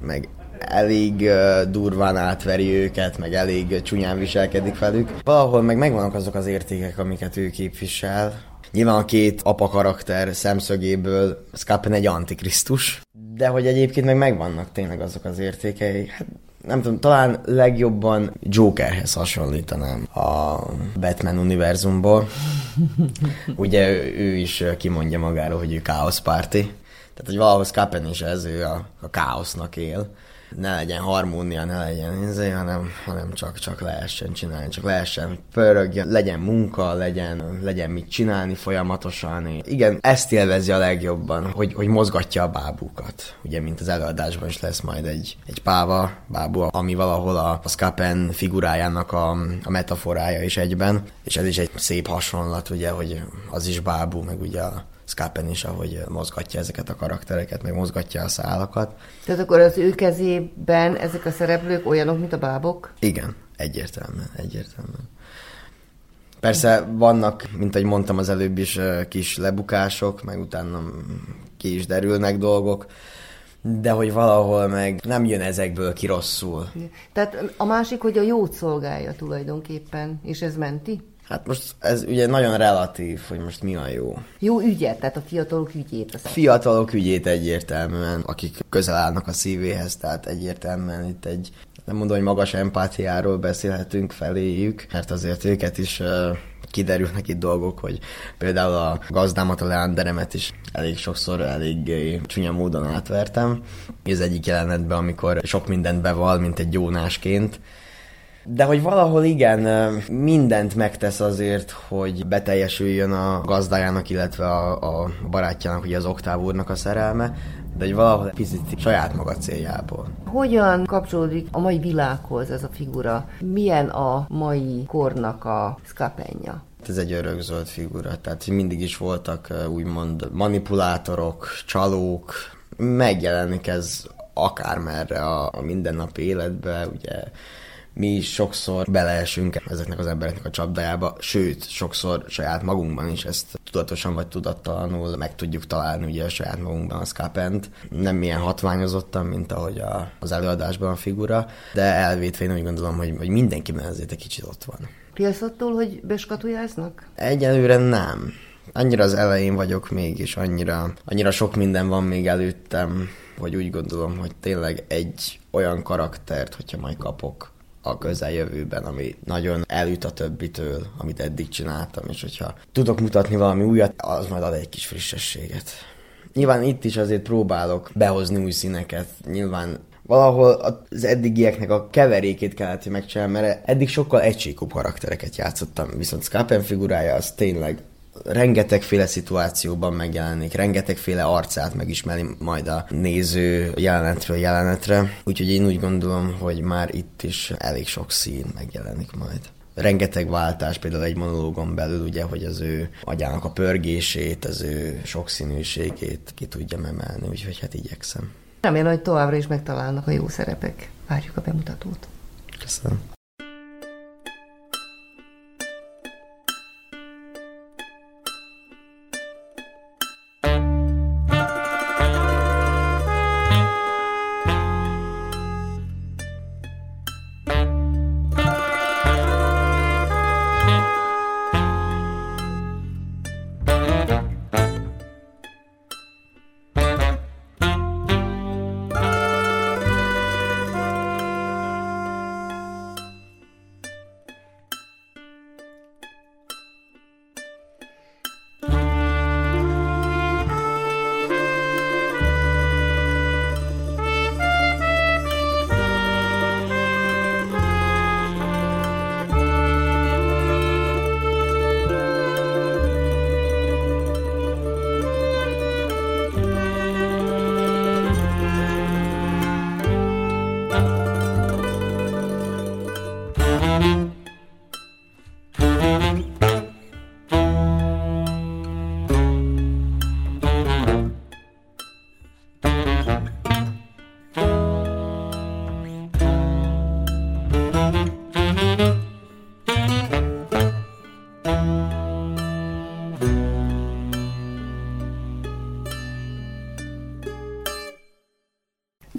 meg elég durván átveri őket, meg elég csúnyán viselkedik velük. Valahol meg megvannak azok az értékek, amiket ő képvisel. Nyilván a két apa karakter szemszögéből Skapen egy antikrisztus, de hogy egyébként meg megvannak tényleg azok az értékei. Hát nem tudom, talán legjobban Jokerhez hasonlítanám a Batman univerzumból. Ugye ő is kimondja magáról, hogy ő Party. Tehát, hogy valahol Skapen is ez, ő a, a káosznak él ne legyen harmónia, ne legyen izé, hanem, hanem csak, csak lehessen csinálni, csak lehessen pörögjön, legyen munka, legyen, legyen mit csinálni folyamatosan. Igen, ezt élvezi a legjobban, hogy, hogy mozgatja a bábukat. Ugye, mint az előadásban is lesz majd egy, egy páva, bábú, ami valahol a, a Skapen figurájának a, a metaforája is egyben, és ez is egy szép hasonlat, ugye, hogy az is bábú, meg ugye a Skapen is, ahogy mozgatja ezeket a karaktereket, meg mozgatja a szálakat. Tehát akkor az ő kezében ezek a szereplők olyanok, mint a bábok? Igen, egyértelműen, egyértelműen. Persze vannak, mint ahogy mondtam az előbb is, kis lebukások, meg utána ki is derülnek dolgok, de hogy valahol meg nem jön ezekből ki rosszul. Tehát a másik, hogy a jót szolgálja tulajdonképpen, és ez menti? Hát most ez ugye nagyon relatív, hogy most mi a jó. Jó ügyet, tehát a fiatalok ügyét. A fiatalok ügyét egyértelműen, akik közel állnak a szívéhez, tehát egyértelműen itt egy, nem mondom, hogy magas empátiáról beszélhetünk feléjük, mert azért őket is uh, kiderülnek itt dolgok, hogy például a gazdámat, a leánderemet is elég sokszor elég csúnya módon átvertem. Ez egyik jelenetben, amikor sok mindent beval, mint egy jónásként, de hogy valahol igen, mindent megtesz azért, hogy beteljesüljön a gazdájának, illetve a, a barátjának, ugye az Oktáv úrnak a szerelme, de hogy valahol picit saját maga céljából. Hogyan kapcsolódik a mai világhoz ez a figura? Milyen a mai kornak a szkapenja? Ez egy örökzöld figura, tehát mindig is voltak úgymond manipulátorok, csalók, megjelenik ez akármerre a, a mindennapi életbe, ugye mi is sokszor beleesünk ezeknek az embereknek a csapdájába, sőt, sokszor saját magunkban is ezt tudatosan vagy tudattalanul meg tudjuk találni ugye a saját magunkban a Scapent. Nem milyen hatványozottan, mint ahogy a, az előadásban a figura, de elvétve én úgy gondolom, hogy, hogy mindenkiben ezért egy kicsit ott van. Félsz attól, hogy beskatujáznak? Egyelőre nem. Annyira az elején vagyok még, és annyira, annyira sok minden van még előttem, hogy úgy gondolom, hogy tényleg egy olyan karaktert, hogyha majd kapok, a közeljövőben, ami nagyon elüt a többitől, amit eddig csináltam, és hogyha tudok mutatni valami újat, az majd ad egy kis frissességet. Nyilván itt is azért próbálok behozni új színeket, nyilván valahol az eddigieknek a keverékét kellett, hogy megcsinálni, mert eddig sokkal egységúbb karaktereket játszottam, viszont Skapen figurája az tényleg rengetegféle szituációban megjelenik, rengetegféle arcát megismeri majd a néző jelenetről jelenetre, úgyhogy én úgy gondolom, hogy már itt is elég sok szín megjelenik majd rengeteg váltás, például egy monológon belül, ugye, hogy az ő agyának a pörgését, az ő sokszínűségét ki tudja emelni, úgyhogy hát igyekszem. Remélem, hogy továbbra is megtalálnak a jó szerepek. Várjuk a bemutatót. Köszönöm.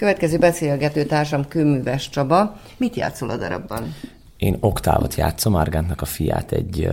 Következő beszélgető társam Kőműves Csaba. Mit játszol a darabban? Én Oktávot játszom, Argántnak a fiát, egy,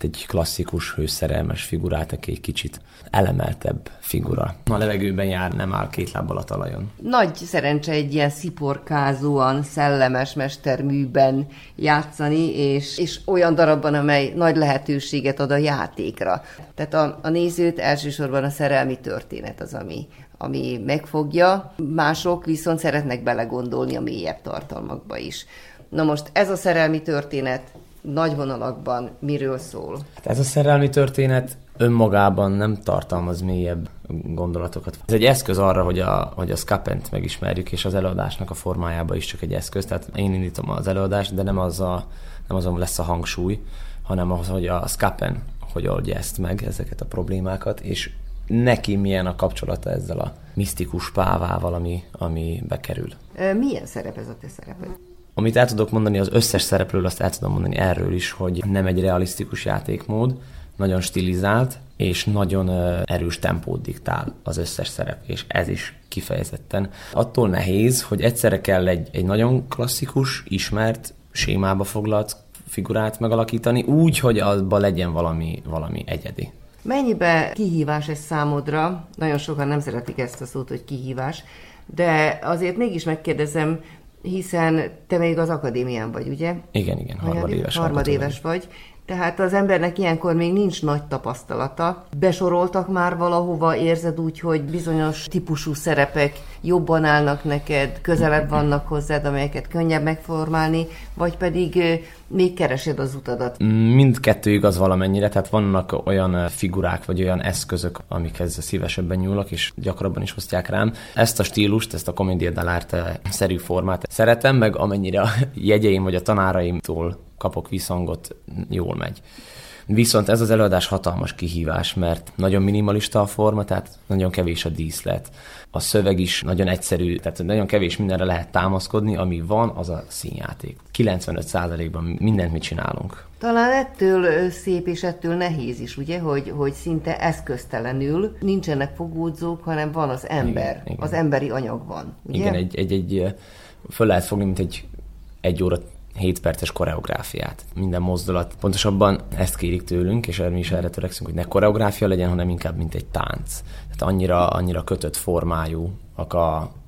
egy klasszikus, hőszerelmes figurát, aki egy kicsit elemeltebb figura. A levegőben jár, nem áll két lábbal a talajon. Nagy szerencse egy ilyen sziporkázóan, szellemes mesterműben játszani, és, és olyan darabban, amely nagy lehetőséget ad a játékra. Tehát a, a nézőt elsősorban a szerelmi történet az, ami, ami megfogja, mások viszont szeretnek belegondolni a mélyebb tartalmakba is. Na most ez a szerelmi történet nagy vonalakban miről szól? Hát ez a szerelmi történet önmagában nem tartalmaz mélyebb gondolatokat. Ez egy eszköz arra, hogy a, hogy a Scapent megismerjük, és az előadásnak a formájában is csak egy eszköz. Tehát én indítom az előadást, de nem az a, nem azon lesz a hangsúly, hanem az, hogy a Scapen hogy oldja ezt meg, ezeket a problémákat, és neki milyen a kapcsolata ezzel a misztikus pávával, ami, ami bekerül. Milyen szerep ez a te szereped? Amit el tudok mondani az összes szereplőről, azt el tudom mondani erről is, hogy nem egy realisztikus játékmód, nagyon stilizált, és nagyon erős tempót diktál az összes szerep, és ez is kifejezetten. Attól nehéz, hogy egyszerre kell egy, egy nagyon klasszikus, ismert, sémába foglalt figurát megalakítani, úgy, hogy abban legyen valami, valami egyedi. Mennyibe kihívás ez számodra? Nagyon sokan nem szeretik ezt a szót, hogy kihívás, de azért mégis megkérdezem, hiszen te még az akadémián vagy, ugye? Igen, igen, harmadéves. Harmadéves vagy. Tehát az embernek ilyenkor még nincs nagy tapasztalata. Besoroltak már valahova, érzed úgy, hogy bizonyos típusú szerepek jobban állnak neked, közelebb vannak hozzád, amelyeket könnyebb megformálni, vagy pedig még keresed az utadat? Mindkettő igaz valamennyire, tehát vannak olyan figurák, vagy olyan eszközök, amikhez szívesebben nyúlok, és gyakrabban is hoztják rám. Ezt a stílust, ezt a komédia szerű formát szeretem, meg amennyire a jegyeim vagy a tanáraimtól kapok visszhangot, jól megy. Viszont ez az előadás hatalmas kihívás, mert nagyon minimalista a forma, tehát nagyon kevés a díszlet. A szöveg is nagyon egyszerű, tehát nagyon kevés mindenre lehet támaszkodni, ami van, az a színjáték. 95%-ban mindent mit csinálunk. Talán ettől szép és ettől nehéz is, ugye, hogy, hogy szinte eszköztelenül nincsenek fogódzók, hanem van az ember, igen, igen. az emberi anyag van. Ugye? Igen, egy, egy, egy, föl lehet fogni, mint egy egy óra 7 perces koreográfiát. Minden mozdulat. Pontosabban ezt kérik tőlünk, és mi is erre törekszünk, hogy ne koreográfia legyen, hanem inkább mint egy tánc. Tehát annyira, annyira kötött formájú a,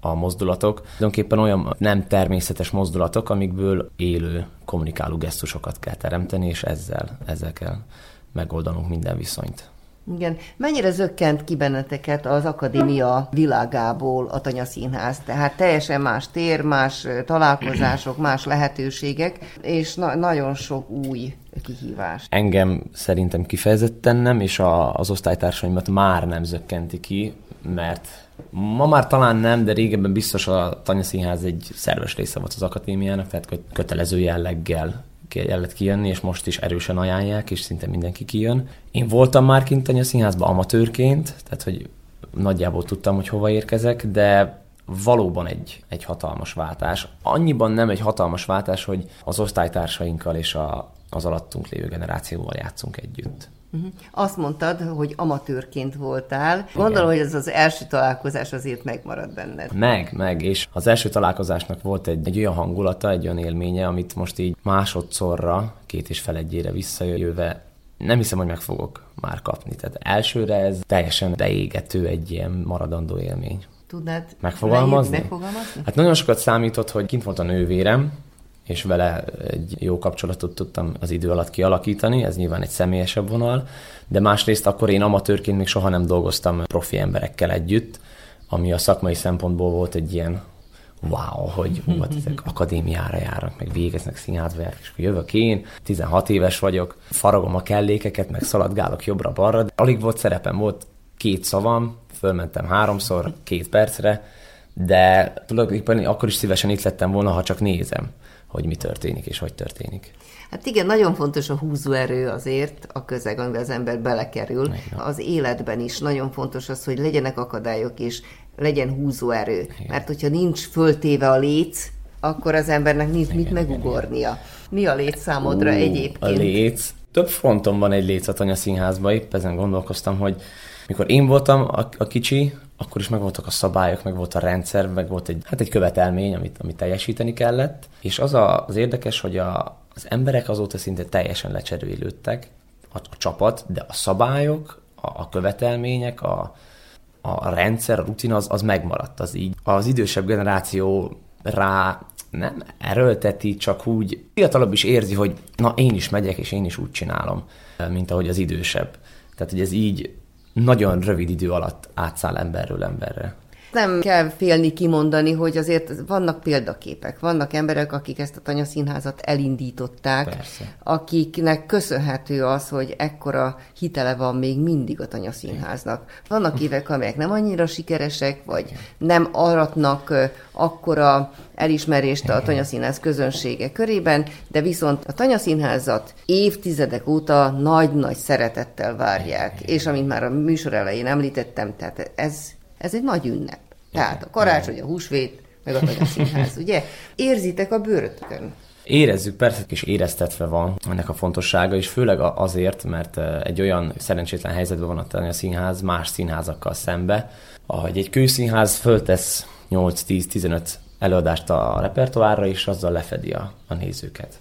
a mozdulatok. Tulajdonképpen olyan nem természetes mozdulatok, amikből élő, kommunikáló gesztusokat kell teremteni, és ezzel, ezzel kell megoldanunk minden viszonyt. Igen. Mennyire zökkent ki benneteket az akadémia világából a Tanya Színház? Tehát teljesen más tér, más találkozások, más lehetőségek, és na- nagyon sok új kihívás. Engem szerintem kifejezetten nem, és a, az osztálytársaimat már nem zökkenti ki, mert ma már talán nem, de régebben biztos a Tanya Színház egy szerves része volt az akadémiának, tehát kötelező jelleggel kellett kijönni, és most is erősen ajánlják, és szinte mindenki kijön. Én voltam már kint a színházban amatőrként, tehát hogy nagyjából tudtam, hogy hova érkezek, de valóban egy, egy hatalmas váltás. Annyiban nem egy hatalmas váltás, hogy az osztálytársainkkal és a, az alattunk lévő generációval játszunk együtt. Uh-huh. Azt mondtad, hogy amatőrként voltál. Gondolom, Igen. hogy ez az első találkozás azért megmarad benned. Meg, meg, és az első találkozásnak volt egy, egy olyan hangulata, egy olyan élménye, amit most így másodszorra, két és fel egyére visszajöve nem hiszem, hogy meg fogok már kapni. Tehát elsőre ez teljesen beégető egy ilyen maradandó élmény. Tudnád megfogalmazni? megfogalmazni? Hát nagyon sokat számított, hogy kint volt a nővérem, és vele egy jó kapcsolatot tudtam az idő alatt kialakítani, ez nyilván egy személyesebb vonal, de másrészt akkor én amatőrként még soha nem dolgoztam profi emberekkel együtt, ami a szakmai szempontból volt egy ilyen wow, hogy hú, hát ezek akadémiára járnak, meg végeznek színházba járnak, és akkor jövök én, 16 éves vagyok, faragom a kellékeket, meg szaladgálok jobbra-balra, de alig volt szerepem, volt két szavam, fölmentem háromszor, két percre, de tulajdonképpen akkor is szívesen itt lettem volna, ha csak nézem hogy mi történik és hogy történik. Hát igen, nagyon fontos a húzóerő azért, a közeg, amiben az ember belekerül. Igen. Az életben is nagyon fontos az, hogy legyenek akadályok és legyen húzóerő. Igen. Mert hogyha nincs föltéve a léc, akkor az embernek nincs igen, mit megugornia. Mi a léc számodra Ú, egyébként? A léc több fronton van egy létszatanya színházban, épp ezen gondolkoztam, hogy mikor én voltam a, a kicsi, akkor is meg voltak a szabályok, meg volt a rendszer, meg volt egy, hát egy követelmény, amit, amit teljesíteni kellett. És az a, az érdekes, hogy a, az emberek azóta szinte teljesen lecserélődtek, a, a csapat, de a szabályok, a, a követelmények, a, a rendszer, a rutin az, az megmaradt, az így. Az idősebb generáció rá nem erőlteti, csak úgy fiatalabb is érzi, hogy na én is megyek, és én is úgy csinálom, mint ahogy az idősebb. Tehát, hogy ez így nagyon rövid idő alatt átszáll emberről emberre nem kell félni kimondani, hogy azért vannak példaképek, vannak emberek, akik ezt a tanyaszínházat elindították, Persze. akiknek köszönhető az, hogy ekkora hitele van még mindig a tanyaszínháznak. Vannak évek, amelyek nem annyira sikeresek, vagy nem aratnak akkora elismerést a tanyaszínház közönsége körében, de viszont a tanyaszínházat évtizedek óta nagy-nagy szeretettel várják. És amint már a műsor elején említettem, tehát ez, ez egy nagy ünnep. Tehát a karácsony, a húsvét, meg a színház, ugye? Érzitek a bőrötökön. Érezzük, persze, és éreztetve van ennek a fontossága, és főleg azért, mert egy olyan szerencsétlen helyzetben van a színház más színházakkal szembe, ahogy egy kőszínház föltesz 8-10-15 előadást a repertoárra, és azzal lefedi a, a nézőket.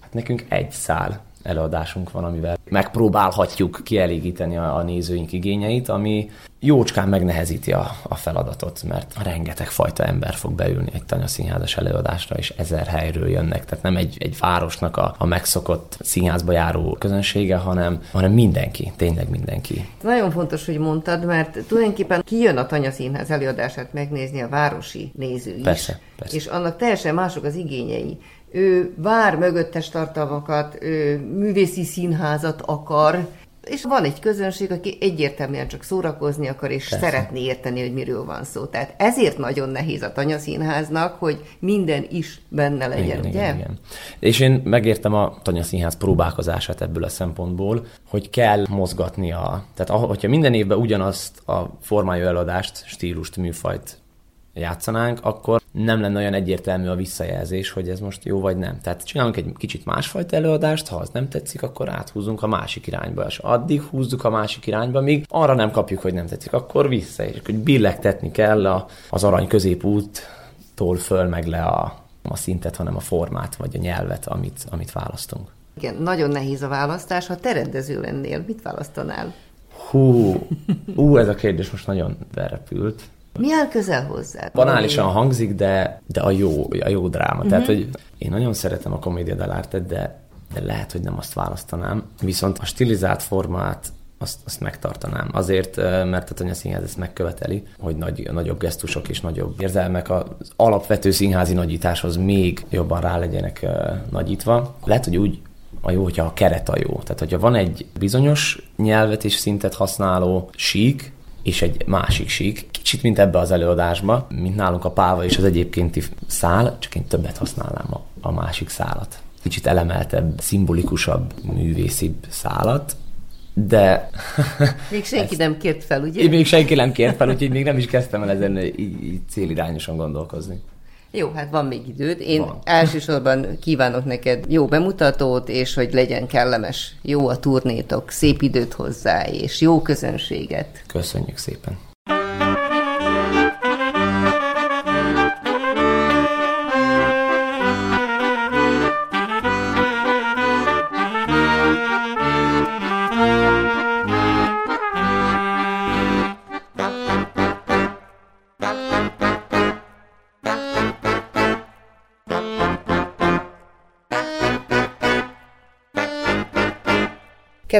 Hát nekünk egy szál előadásunk van, amivel megpróbálhatjuk kielégíteni a, a nézőink igényeit, ami jócskán megnehezíti a, a feladatot, mert rengeteg fajta ember fog beülni egy tanyaszínházas előadásra, és ezer helyről jönnek. Tehát nem egy, egy városnak a, a megszokott színházba járó közönsége, hanem, hanem mindenki, tényleg mindenki. Nagyon fontos, hogy mondtad, mert tulajdonképpen kijön a tanyaszínház előadását megnézni a városi néző is. Persze, persze. És annak teljesen mások az igényei ő vár mögöttes tartalmakat, ő művészi színházat akar, és van egy közönség, aki egyértelműen csak szórakozni akar, és Persze. szeretné érteni, hogy miről van szó. Tehát ezért nagyon nehéz a tanyaszínháznak, hogy minden is benne legyen, igen, ugye? Igen, igen. És én megértem a tanyaszínház próbálkozását ebből a szempontból, hogy kell mozgatni a... Tehát hogyha minden évben ugyanazt a formájú eladást, stílust, műfajt játszanánk, akkor nem lenne olyan egyértelmű a visszajelzés, hogy ez most jó vagy nem. Tehát csinálunk egy kicsit másfajta előadást, ha az nem tetszik, akkor áthúzunk a másik irányba, és addig húzzuk a másik irányba, míg arra nem kapjuk, hogy nem tetszik, akkor vissza, és hogy billegtetni kell a, az arany középúttól föl meg le a, a szintet, hanem a formát vagy a nyelvet, amit, amit választunk. Igen, nagyon nehéz a választás. Ha te rendező lennél, mit választanál? Hú, hú, ez a kérdés most nagyon berepült. Mi áll közel hozzá? Banálisan hangzik, de, de a jó, a jó dráma. Uh-huh. Tehát, hogy én nagyon szeretem a komédia dell'arte, de, de lehet, hogy nem azt választanám. Viszont a stilizált formát azt, azt megtartanám. Azért, mert a Tanya Színház ezt megköveteli, hogy nagy, nagyobb gesztusok és nagyobb érzelmek az alapvető színházi nagyításhoz még jobban rá legyenek nagyítva. Lehet, hogy úgy a jó, hogyha a keret a jó. Tehát, hogyha van egy bizonyos nyelvet és szintet használó sík, és egy másik sík, kicsit mint ebbe az előadásba, mint nálunk a páva és az egyébkénti szál, csak én többet használnám a, a másik szálat. Kicsit elemeltebb, szimbolikusabb, művészibb szálat, de... Még senki ezt, nem kért fel, ugye? Még senki nem kért fel, úgyhogy még nem is kezdtem el ezen így, így célirányosan gondolkozni. Jó, hát van még időd. Én van. elsősorban kívánok neked jó bemutatót, és hogy legyen kellemes, jó a turnétok, szép időt hozzá, és jó közönséget. Köszönjük szépen.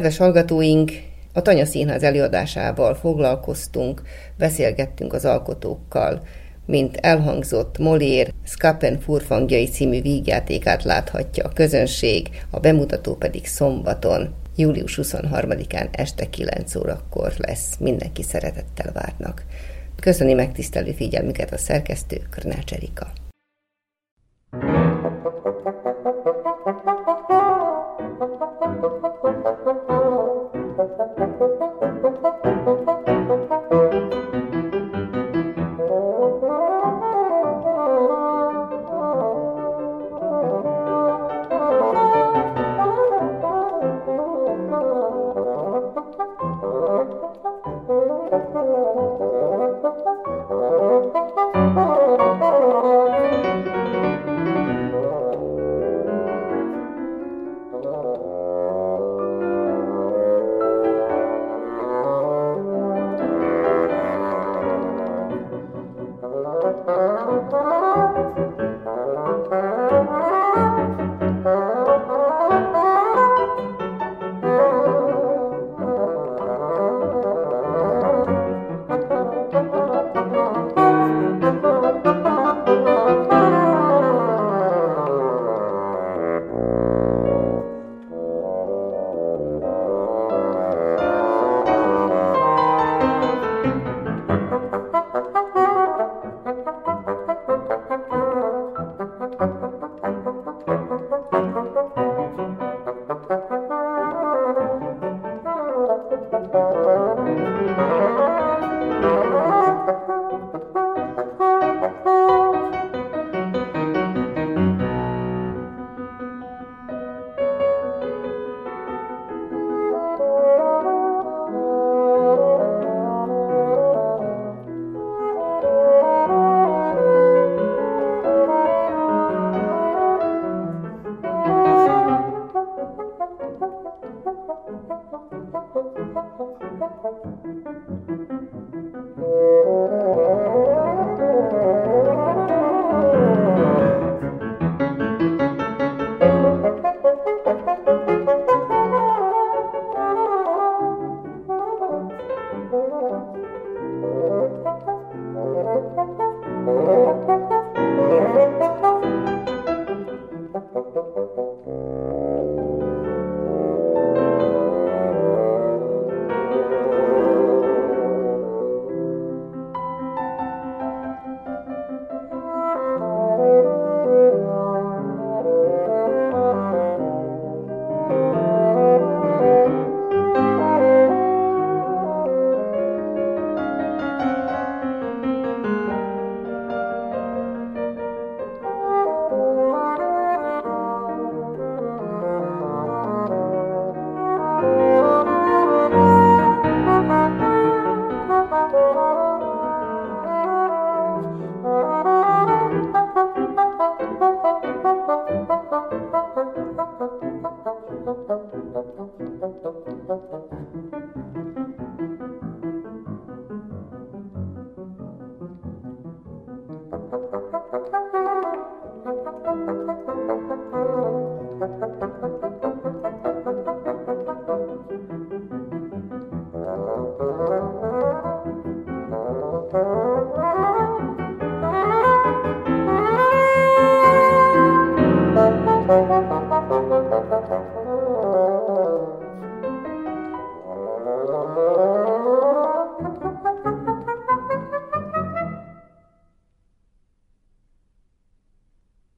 Kedves hallgatóink, a Tanya Színház előadásával foglalkoztunk, beszélgettünk az alkotókkal, mint elhangzott Molér Skapen furfangjai című vígjátékát láthatja a közönség, a bemutató pedig szombaton, július 23-án este 9 órakor lesz. Mindenki szeretettel várnak. Köszöni megtisztelő figyelmüket a szerkesztő Körnács Erika.